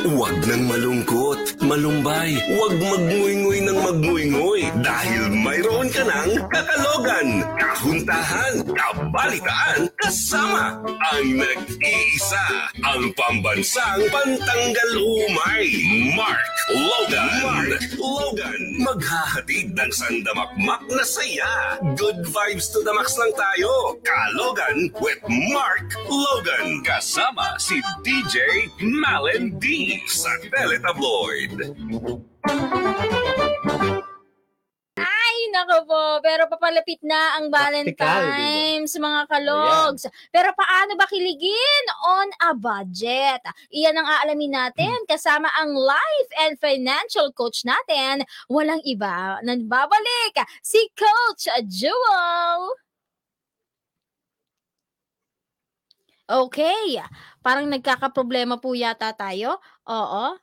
Huwag nang malungkot, malumbay, huwag magnguy-nguy ng magnguy-nguy dahil mayroon ka ng kakalogan, kahuntahan, kabalitaan, kasama ang nag-iisa, ang pambansang pantanggal umay, Mark Logan. Mark Logan. Maghahatid ng sandamakmak na saya. Good vibes to the max lang tayo. Kalogan with Mark Logan. Kasama si DJ Malen D sa Teletabloid. Ay, nako po. Pero papalapit na ang Valentine's, mga kalogs. Pero paano ba kiligin on a budget? Iyan ang aalamin natin kasama ang life and financial coach natin. Walang iba. Nagbabalik si Coach Jewel. Okay. Parang nagkakaproblema po yata tayo. Oo.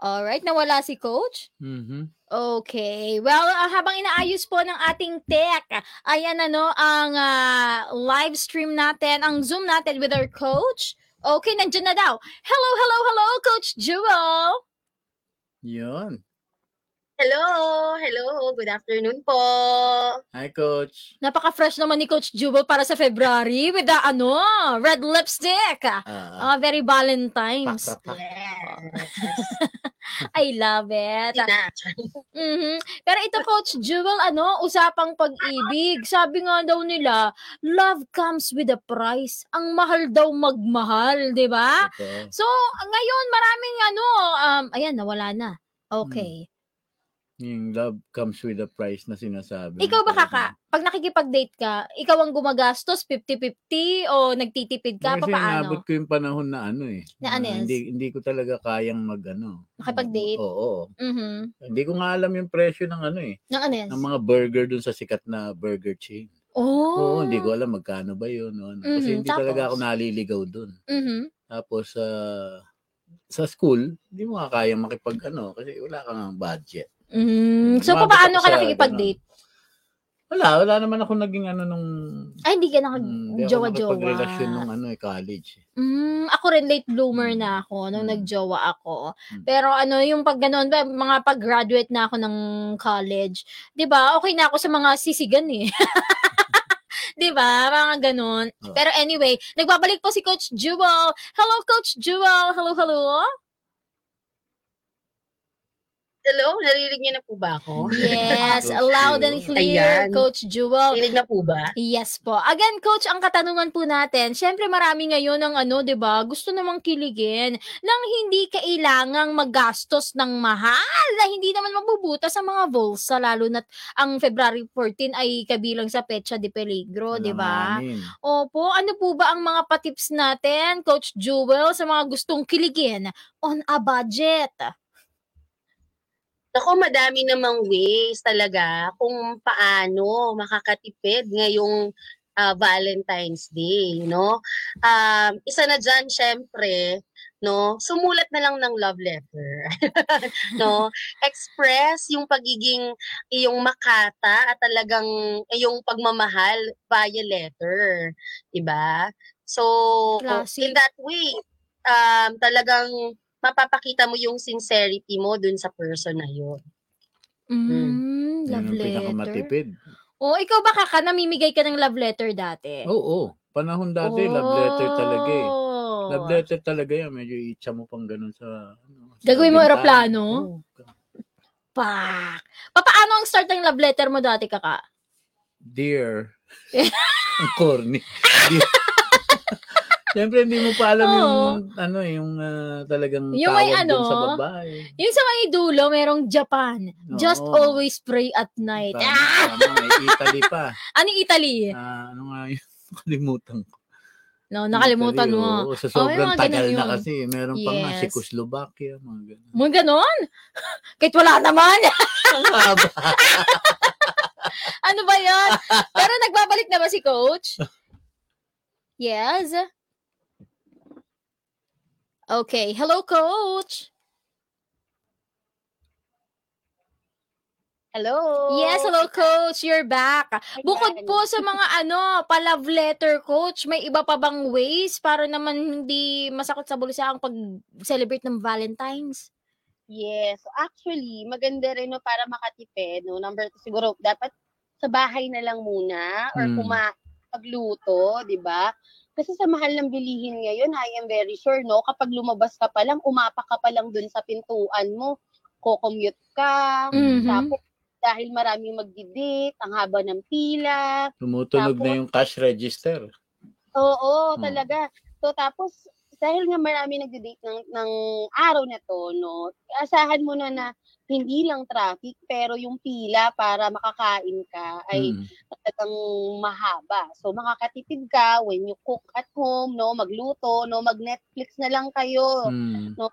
Alright, nawala si Coach. Mhm. Okay. Well, ah, habang inaayos po ng ating tech, ayan ano ang ah, live stream natin, ang Zoom natin with our coach. Okay, nandiyan na daw. Hello, hello, hello, Coach Jewel. Yun. Hello, hello. Good afternoon po. Hi, Coach. Napaka-fresh naman ni Coach Jewel para sa February with the ano, red lipstick. Ah, Ah, very Valentine's. pak, pak, pak. I love it. Mhm. Pero ito, Coach Jewel, ano, usapang pag-ibig. Sabi nga daw nila, love comes with a price. Ang mahal daw magmahal, di ba? Ito. So, ngayon, maraming ano, um, ayan, nawala na. Okay. Yung love comes with a price na sinasabi. Ikaw ba. Kaka? Pag nakikipag-date ka, ikaw ang gumagastos, 50-50, o nagtitipid ka, Kasi paano? inabot ko yung panahon na ano eh. Na ano hindi, hindi ko talaga kayang mag ano. Makipag-date? Oo. Mhm. Hindi ko nga alam yung presyo ng ano eh. Ng ano? Ng mga burger dun sa sikat na burger chain. Oh. Oo, hindi ko alam magkano ba yun. Ano. Kasi Mhm, hindi talaga ako tapos? naliligaw dun. Mhm. Tapos ah, sa school, hindi mo nga kaya makipag ano kasi wala kang budget. Mm, so, Umabot paano ako ka sa nakikipag-date? Wala, wala naman ako naging ano nung Ay, hindi ka Hmm, Hindi ako nakipagrelasyon nakag-jowa-jowa. nung ano eh, college. Mm, ako rin late bloomer na ako nung Mm. nagjowa ako. Mm. Pero ano, yung pag ganun, ba, mga pag-graduate na ako ng college, 'di ba? Okay na ako sa mga sisigan eh. 'Di ba? Mga ganun. Oh. Pero anyway, nagbabalik po si Coach Jewel. Hello Coach Jewel. Hello, hello. Hello, narinig niyo na po ba ako? Yes, Coach loud and clear, Ayan. Coach Jewel. Narinig na po ba? Yes po. Again, coach, ang katanungan po natin, syempre marami ngayon ng ano, 'di ba? Gusto namang kiligin nang hindi kailangang maggastos ng mahal na hindi naman mabubuta sa mga bulsa lalo na ang February 14 ay kabilang sa Pecha de Peligro, 'di ba? Opo, ano po ba ang mga patips natin, Coach Jewel, sa mga gustong kiligin on a budget? Ako, madami namang ways talaga kung paano makakatipid ngayong ah, Valentine's Day, no? Um, isa na dyan, syempre, no? Sumulat na lang ng love letter. no? Express yung pagiging iyong makata at talagang iyong pagmamahal via letter, 'di ba? So, Classic. in that way, um, talagang mapapakita mo yung sincerity mo dun sa person na yun. Mm, Yan love ang letter. pinakamatipid. Oh, ikaw ba kaka namimigay ka ng love letter dati? Oo, panahon dati, love letter talaga eh. Oh. Love letter talaga yan. Medyo itcha mo pang ganun sa... Ano, sa Gagawin mo aeroplano? Oo. Pak. Papaano ang start ng love letter mo dati, kaka? Dear. ang corny. Dear. Siyempre, hindi mo pa alam yung, ano, yung ah, talagang Yung may tawag dun sa ano, babae. Yung sa may dulo, merong Japan. Just Oo. always pray at night. Tama, Ah! tama, may Italy pa. Ano yung Italy? Ah, ano nga yun? Nakalimutan ko. No, nakalimutan Italy, mo. oo. sa Oh, may sobrang mga tagal na yun. kasi. Meron pa nga, Yes. Czechoslovakia, mga ganun. Mga ganon? Kahit wala naman. Ang haba. ano ba yan? Pero nagbabalik na ba si coach? Yes. Okay. Hello, coach. Hello! Yes, hello coach, you're back. Bukod po sa mga ano, pa-love letter coach, may iba pa bang ways para naman hindi masakit sa bulsa ang pag-celebrate ng Valentine's? Yes. So actually, maganda rin no, para makatipid. No? Number two, siguro, dapat sa bahay na lang muna or Mm. kuma pagluto, di ba? Kasi sa mahal ng bilihin ngayon, I am very sure, no? Kapag lumabas ka pa lang, umapa ka pa lang dun sa pintuan mo, ko-commute ka, Mhm. tapos dahil maraming magdi-date, ang haba ng pila, Tumutunog na Tapos- yung cash register. Oo, Hmm. talaga. So tapos dahil nga marami nagde-date ng ng araw na to, no. Asahan mo na na hindi lang traffic pero yung pila para makakain ka ay Mm. talagang mahaba. So makakatipid ka when you cook at home, no, magluto, no, mag-Netflix na lang kayo, Mm. no.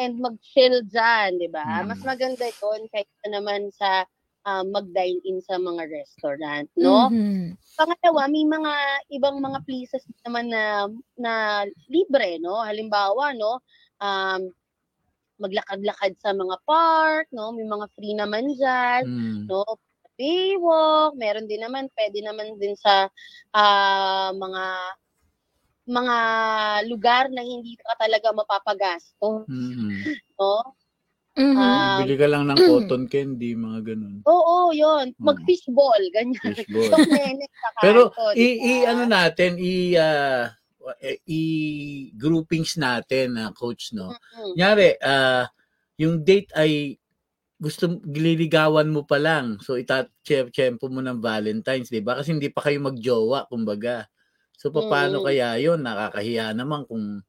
And mag-chill dyan, 'di ba? Mm. Mas maganda 'yon kaysa naman sa ah, mag-dine in sa mga restaurant, no? Mhm. Pangalawa, may mga ibang mga places naman na na libre, no? Halimbawa, no, um, maglakad-lakad sa mga park, no? May mga free naman diyan, Mm. no? Baywalk, meron din naman, pwede naman din sa ah, mga mga lugar na hindi ka talaga mapapagasto, Mm. no? Mhm. Ah, Bili ka lang ng cotton candy, mga ganun. Oo, 'yun. Mm. Mag-fishball, ganyan. Fishball. Pero i, i ano natin, i ah, i groupings natin na coach no. Mm. Kunyari, ah, yung date ay gusto gililigawan mo pa lang. So itatsyempo mo ng Valentine's, 'di ba? Kasi hindi pa kayo magjowa, kumbaga. So paano Mm. kaya 'yon? Nakakahiya naman kung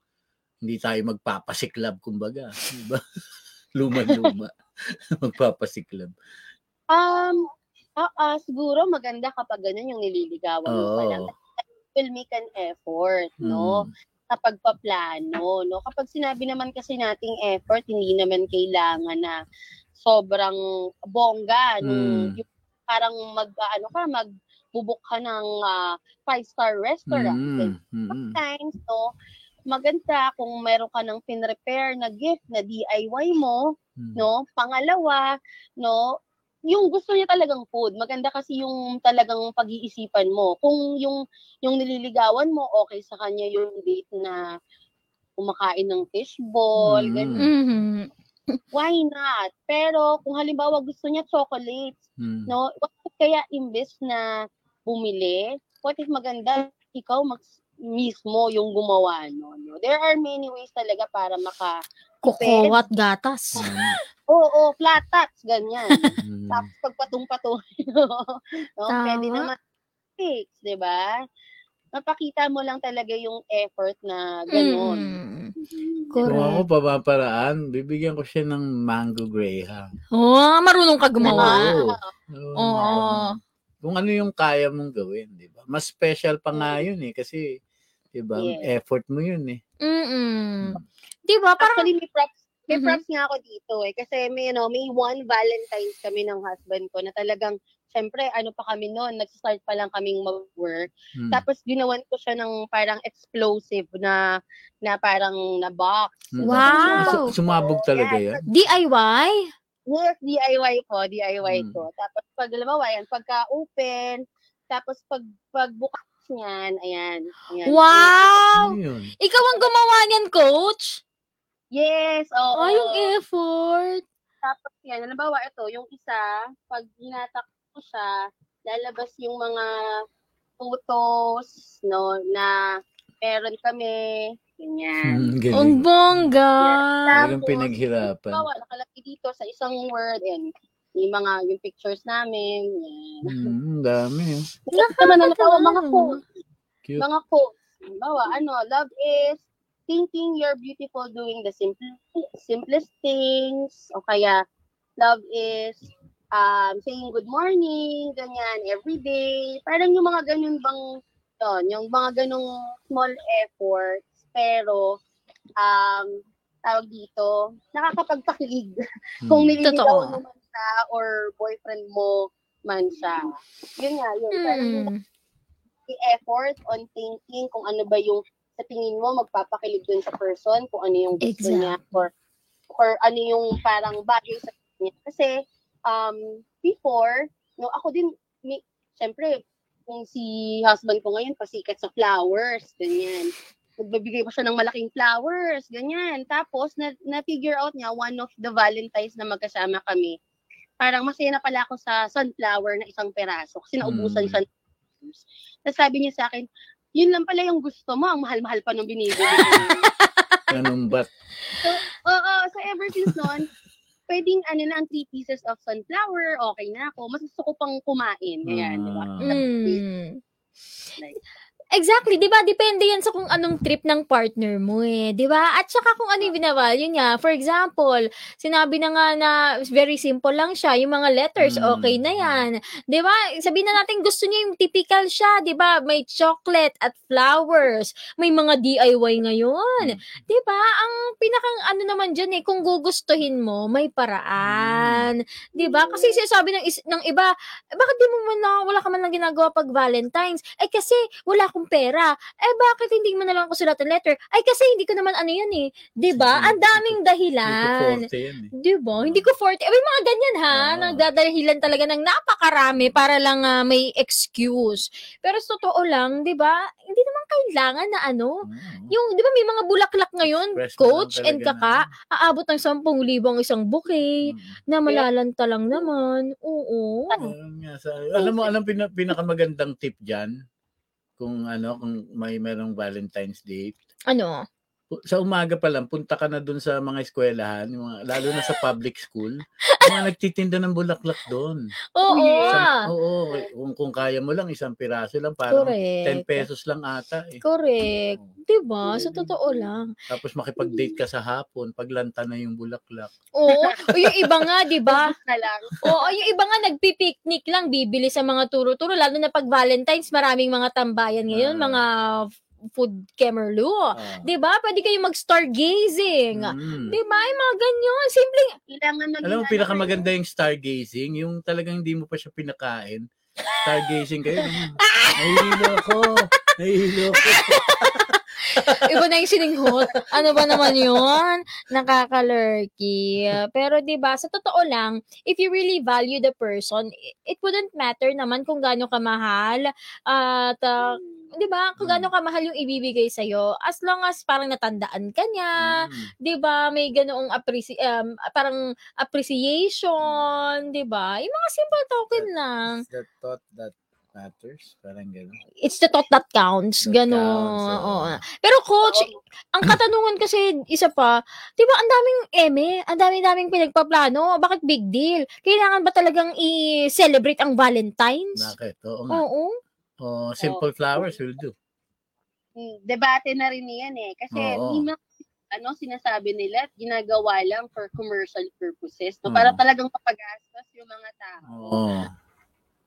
hindi tayo magpapasiklab, kumbaga, 'di ba? Luma-luma. magpapasiklab. Um, ah, siguro maganda kapag ganun yung nililigawan mo pa lang. Will make an effort, no? Mm. Sa pagpaplano, no? Kapag sinabi naman kasi nating effort, hindi naman kailangan na sobrang bongga, Mm. yung parang mag, ano ka, magbubuk ka ng ah, five-star restaurant. Mm. Mm. Sometimes, no, maganda kung meron ka ng pin-repair na gift na DIY mo, Mm. no? Pangalawa, no, yung gusto niya talagang food. Maganda kasi yung talagang pag-iisipan mo. Kung yung yung nililigawan mo, okay sa kanya yung date na kumakain ng fishball, Mm. ganyan. Mhm. Why not? Pero kung halimbawa gusto niya chocolates, Mm. no, what if kaya imbes na bumili, what if maganda ikaw mag mismo yung gumawa no, no? There are many ways talaga para maka Koko at gatas. Oo, flat tops, ganyan. Mm. Tapos pagpatong-patong, no? Tama. Pwede naman fix, di ba? Mapakita mo lang talaga yung effort na gano'n. Mm. Kung ako Correct. papaparaan, bibigyan ko siya ng mango graham. Oh, marunong ka gumawa. Oo. Oo. Kung ano yung kaya mong gawin, di ba? Mas special pa nga yun eh, kasi, di ba, Yes. effort mo yun eh. Mm. Di ba? Parang, Actually, may props, may Mhm. props nga ako dito eh. Kasi may, you know, may one Valentine's kami ng husband ko na talagang, syempre, ano pa kami noon, nag-start pa lang kaming mag-work. Hmm. Tapos ginawan ko siya ng parang explosive na na parang na box. Hmm. Wow. Su- Sumabog talaga yan. DIY? Yes, DIY po, DIY Hmm. ko. Tapos pag halimbawa yan, pagka open, tapos pag pagbukas niyan, ayan, ayan. Wow! Yun? Ikaw ang gumawa niyan, coach? Yes, oo. Oh, yung effort. Tapos yan, halimbawa ito, yung isa, pag hinatak ko siya, lalabas yung mga photos, no, na meron kami, ganyan. Ang galing. bongga. Talagang Tapos, pinaghirapan. Halimbawa, nakalagay dito sa isang word, and yung mga, yung pictures namin, yan. Hmm, dami. Tapos naman, halimbawa, mga quotes, Cute. mga quotes. Halimbawa, ano, love is thinking you're beautiful doing the simple, simplest things, o kaya, love is um, saying good morning, ganyan, every day. Parang yung mga ganun bang, yun, yung mga ganung small efforts, pero, um, tawag dito, nakakapagpakilig. Hmm. Kung nililigaw Totoo. mo siya or boyfriend mo man siya. Yun nga, yun. Hmm. effort on thinking kung ano ba yung sa tingin mo magpapakilig dun sa person, kung ano yung gusto Exact. niya or or ano yung parang bagay sa kanya. Kasi um before, no, ako din, may, syempre, kung si husband ko ngayon, pasikat sa flowers, ganyan. Nagbibigay pa siya ng malaking flowers, ganyan. Tapos, na, na-figure out niya, one of the Valentines na magkasama kami, parang masaya na pala ako sa sunflower na isang peraso kasi naubusan Mm. siya. Tapos sabi niya sa akin, yun lang pala yung gusto mo, ang mahal-mahal pa nung binibili. Ganun ba? Oo, so ever since noon, pwedeng ano na ang three pieces of sunflower, okay na ako. Mas gusto ko pang kumain. Ayan, di ba? Mm. Like, Exactly, 'di ba? Depende 'yan sa kung anong trip ng partner mo eh, 'di ba? At saka kung ano yung binawal, yun nga, for example, sinabi na nga na very simple lang siya, yung mga letters, Mm. okay na 'yan. 'Di ba? Sabihin na natin gusto niya yung typical siya, 'di ba? May chocolate at flowers, may mga DIY ngayon. 'Di ba? Ang pinakang ano naman diyan eh, kung gugustuhin mo, may paraan. 'Di ba? Kasi sinasabi ng is- ng iba, "Eh, bakit di mo man lang, wala ka man lang ginagawa pag Valentine's? Eh kasi wala akong pera. Eh bakit hindi mo na lang ako sulatan letter? Ay kasi hindi ko naman ano yan eh. 'Di ba? Ang daming dahilan. Hindi ko forte yan eh. 'Di ba? Hindi ko 40. Eh, may mga ganyan ha. Oo. Nagdadahilan talaga ng napakarami para lang ah, may excuse. Pero sa totoo lang, 'di ba? Hindi naman kailangan na ano. Oo. Yung, 'di ba may mga bulaklak ngayon, coach and kaka, aabot ng 10,000 ang isang bouquet Mm. na malalanta lang naman. Oo. Ayun nga, sa- alam mo, alam pina, pinakamagandang tip dyan? Kung ano, kung may merong Valentine's Day. Ano? Sa umaga pa lang, punta ka na dun sa mga eskwelahan, yung mga, lalo na sa public school. mga nagtitinda ng bulaklak doon. Oo. Isang- Oo, kung, kung kaya mo lang, isang piraso lang, parang 10 Correct. pesos lang ata eh. Correct. Oo. 'Di ba? Sa totoo lang. Tapos makipag-date ka sa hapon, paglanta na yung bulaklak. Oo. O yung iba nga, 'di ba? na lang. Oo, yung iba nga nagpi-picnic lang, bibili sa mga turo-turo lalo na pag Valentine's, maraming mga tambayan ngayon, Ah. mga food kemerlu. Ah. 'Di ba? Pwede kayo mag-stargazing. Mm. 'Di ba? Yung mga ganyan, simpleng Kailangan maging Alam mo, ano pinakamaganda yung stargazing, yung talagang hindi mo pa siya pinakain. Stargazing kayo. Nahihilo ako. Nahihilo ako. Iba na yung sininghot. Ano ba naman yun? Nakakalurky. Pero 'di ba sa totoo lang, if you really value the person, i- it wouldn't matter naman kung gaano kamahal at ah, 'di ba? Kung gaano kamahal yung ibibigay sa as long as parang natandaan ka niya, Mm. 'di ba? May ganoong appreci- um, parang appreciation, 'di ba? Yung mga simple token lang. It's the thought that matters. Parang gano'n. It's the thought that counts. That Ganon. counts, oo. Pero coach, ang katanungan kasi isa pa, 'di ba ang daming eme, ang daming-daming pinagpaplano, bakit big deal? Kailangan ba talagang i-celebrate ang Valentine's? Bakit? Oo nga. Oo. Oh, simple flowers will do. Mm, debate na rin yan eh. Kasi Oo. di ma- ano sinasabi nila, ginagawa lang for commercial purposes. No? Oo. Para talagang mapagastos yung mga tao. Oo.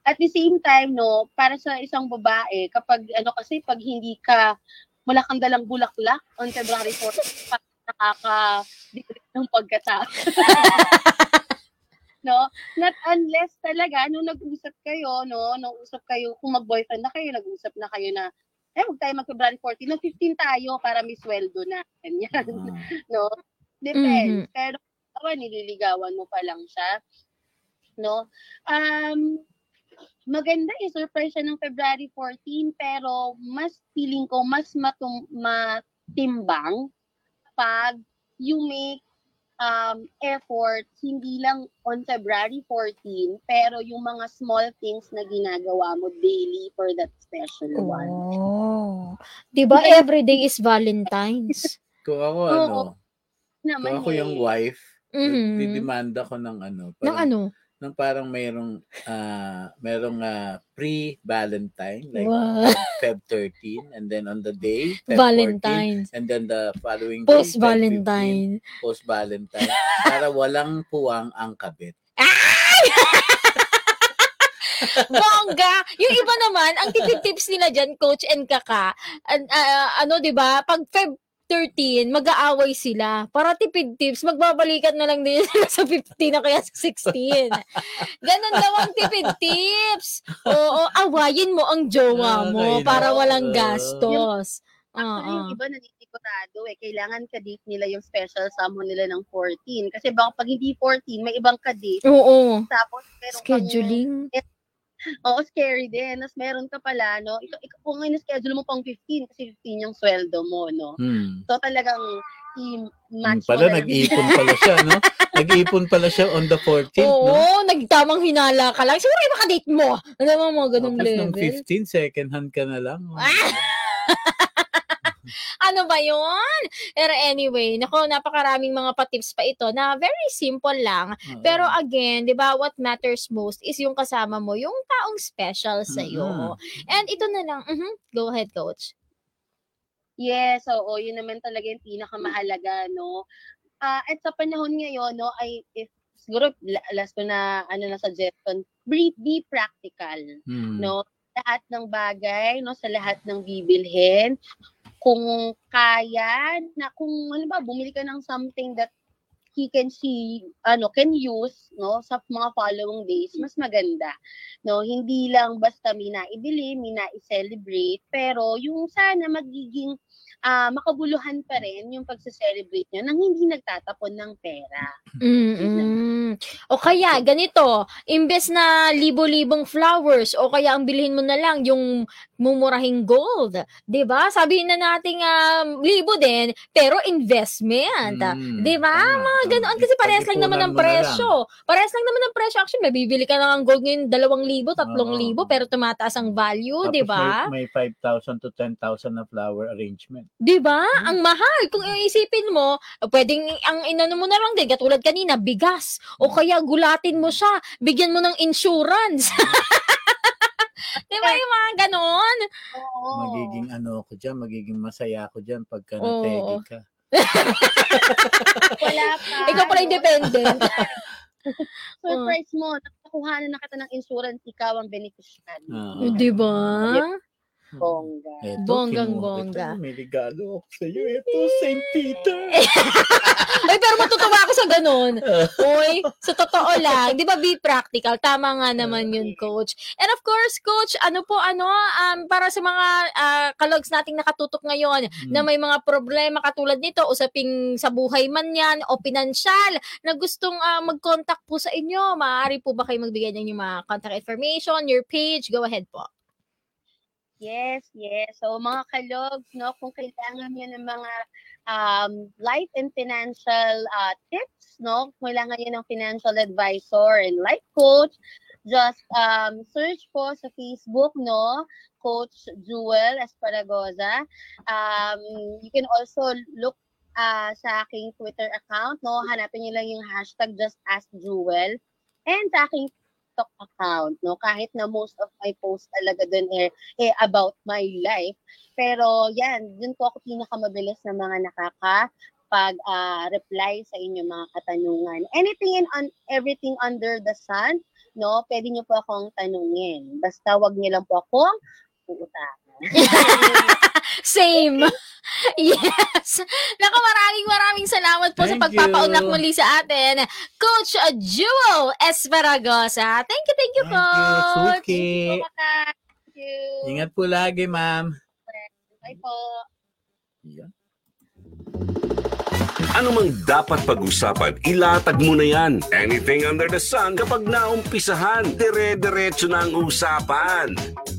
At the same time, no, para sa isang babae, kapag ano kasi, pag hindi ka, wala kang dalang bulaklak on February 4, parang nakaka ng pagkatao. no? Not unless talaga, nung nag-usap kayo, no, nung usap kayo, kung mag-boyfriend na kayo, nag-usap na kayo na, eh, huwag tayo mag-February 14, no, 15 tayo para may sweldo na. Ganyan Ah. no? Depends. Mhm. Pero awa, nililigawan mo pa lang siya. No? Um, maganda yung surprise siya ng February 14, pero mas feeling ko, mas matum matimbang pag you make um, effort, hindi lang on February 14, pero yung mga small things na ginagawa mo daily for that special one. Oh. 'Di ba every day is Valentine's? Kung ako, Oo. ano, Naman kung ako eh. yung wife, Mhm. didemanda ko ng ano, Ng parang, ano? Ng parang mayroong, ah, mayroong ah, pre-Valentine, like Wow. Feb 13, and then on the day, Feb 14, Valentine's. and then the following day, Feb 15, Post-Valentine. post-Valentine, para walang puwang ang kabit. Bongga! Yung iba naman, ang tipid tips nila dyan, coach and kaka, an- ah, ano, di ba, pag Feb 13, mag-aaway sila. Para tipid tips, magbabalikan na lang din sila sa 15 na kaya sa 16. Ganon daw ang tipid tips. Oo, awayin mo ang jowa mo Ah, para walang gastos. Actually, yung Oo. iba sigurado eh. Kailangan ka-date nila yung special summon nila ng 14. Kasi baka pag hindi 14, may ibang ka-date. Oo. Tapos meron kang- Scheduling. Oo, scary din. Tapos meron ka pala, no? Ikaw, ikaw kung ngayon schedule mo pang 15 kasi 15 yung sweldo mo, no? Hmm. So talagang i-match mo pala, na lang. nag-iipon pala siya, no? nag-iipon pala siya on the 14th, Oo, no? nagtamang hinala ka lang. Siguro yung makadate mo. Ano mo mga ganung Tapos nung level. 15, second hand ka na lang. Ah! Ano ba yon? Pero anyway, nako, napakaraming mga pa-tips pa ito na very simple lang. Oo. Pero again, 'di ba, what matters most is yung kasama mo, yung taong special sa iyo. Mhm. And ito na lang. mhm, Go ahead, coach. Yes, oo, yun naman talaga yung pinakamahalaga, no? Ah, at sa panahon ngayon, no, ay if siguro la- last ko na ano na suggestion, be, be practical, Hmm. no? Lahat ng bagay, no, sa lahat ng bibilhin, kung kaya na kung ano ba bumili ka ng something that he can see ano can use no sa mga following days mas maganda. No hindi lang basta may naibili may na-celebrate pero yung sana magiging ah, makabuluhan pa rin yung pagse-celebrate nyo nang hindi nagtatapon ng pera. Mm O kaya, ganito, imbes na libo-libong flowers, o kaya ang bilhin mo na lang yung mumurahing gold. 'di ba Sabihin na nating um, libo din, pero investment. Hmm. 'Di ba? Tama, Mga ganoon. Kasi parehas lang naman Pag-ipunan ng mo na lang. presyo. Parehas lang naman ng presyo. Actually, may bibili ka na ng gold ngayon, 2,000, 3,000, Oo. pero tumataas ang value, 'di ba? May, may 5,000 to 10,000 na flower arrangement. 'Di ba? Hmm. Ang mahal. Kung iisipin mo, pwedeng ang inano mo na lang din katulad kanina, bigas o Hmm. kaya gulatin mo siya, bigyan mo ng insurance. 'Di ba yung mga ganon? oo Magiging ano ako dyan, magiging masaya ako dyan pagka Oo. nategi ka. wala pa Ikaw pala independent. surprise mo nakukuha na kita ng insurance ikaw ang beneficiary Ah. 'Di ba? Bongga Eto, Bonggang bongga. kita. May regalo ako sa iyo. Ito, St. Peter. Ay, pero matutuwa ako sa ganun. Uy, sa totoo lang, di ba be practical? Tama nga naman yun, coach. And of course, coach, ano po, ano, um, para sa mga ah, kalogs nating nakatutok ngayon, na may mga problema katulad nito, usaping sa buhay man yan, o pinansyal, na gustong ah, mag-contact po sa inyo, maaari po ba kayo magbigay ng inyong mga contact information, your page, go ahead po. Yes, yes. So mga kalogs, no, kung kailangan niyo ng mga um, life and financial uh, tips, no, kailangan niyo ng financial advisor and life coach, just um, search po sa Facebook, no, Coach Jewel Esparagoza. Um, you can also look uh, sa aking Twitter account, no, hanapin niyo lang yung hashtag just ask Jewel. And sa aking TikTok account, no, kahit na most of my posts talaga dun eh, eh, about my life. Pero yan, dun po ako pinakamabilis na mga nakaka pag ah, reply sa inyong mga katanungan. Anything and on everything under the sun, no, pwede niyo po akong tanungin. Basta wag niyo lang po akong uutakan. Same. Yes. Naku, maraming maraming salamat po sa Thank pagpapaunlak you. muli sa atin. Coach Jewel Esparagosa. Thank you, thank you, Thank you, Coach. Suki. Thank you. Ingat po lagi, ma'am. Bye po. Yan. Ano mang dapat pag-usapan, ilatag mo na yan. Anything under the sun kapag naumpisahan, dire-diretso na ang usapan.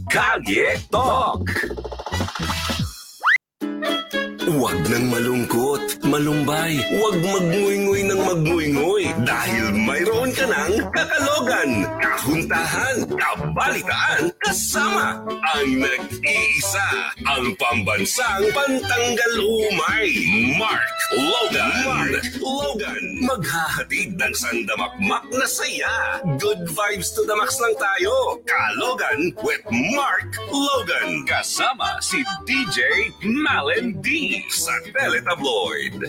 Kalye Talk! Huwag nang malungkot, malumbay, huwag magngui-ngui ng magngui-ngui dahil mayroon ka ng kakalogan, kahuntahan, kabalitaan, kasama ang nag-iisa, ang pambansang pantanggal umay, Mark Logan. Mark Logan, maghahatid ng sandamakmak na saya. Good vibes to the max lang tayo. Kalogan with Mark Logan. Kasama si DJ Malen D sa Teletabloid.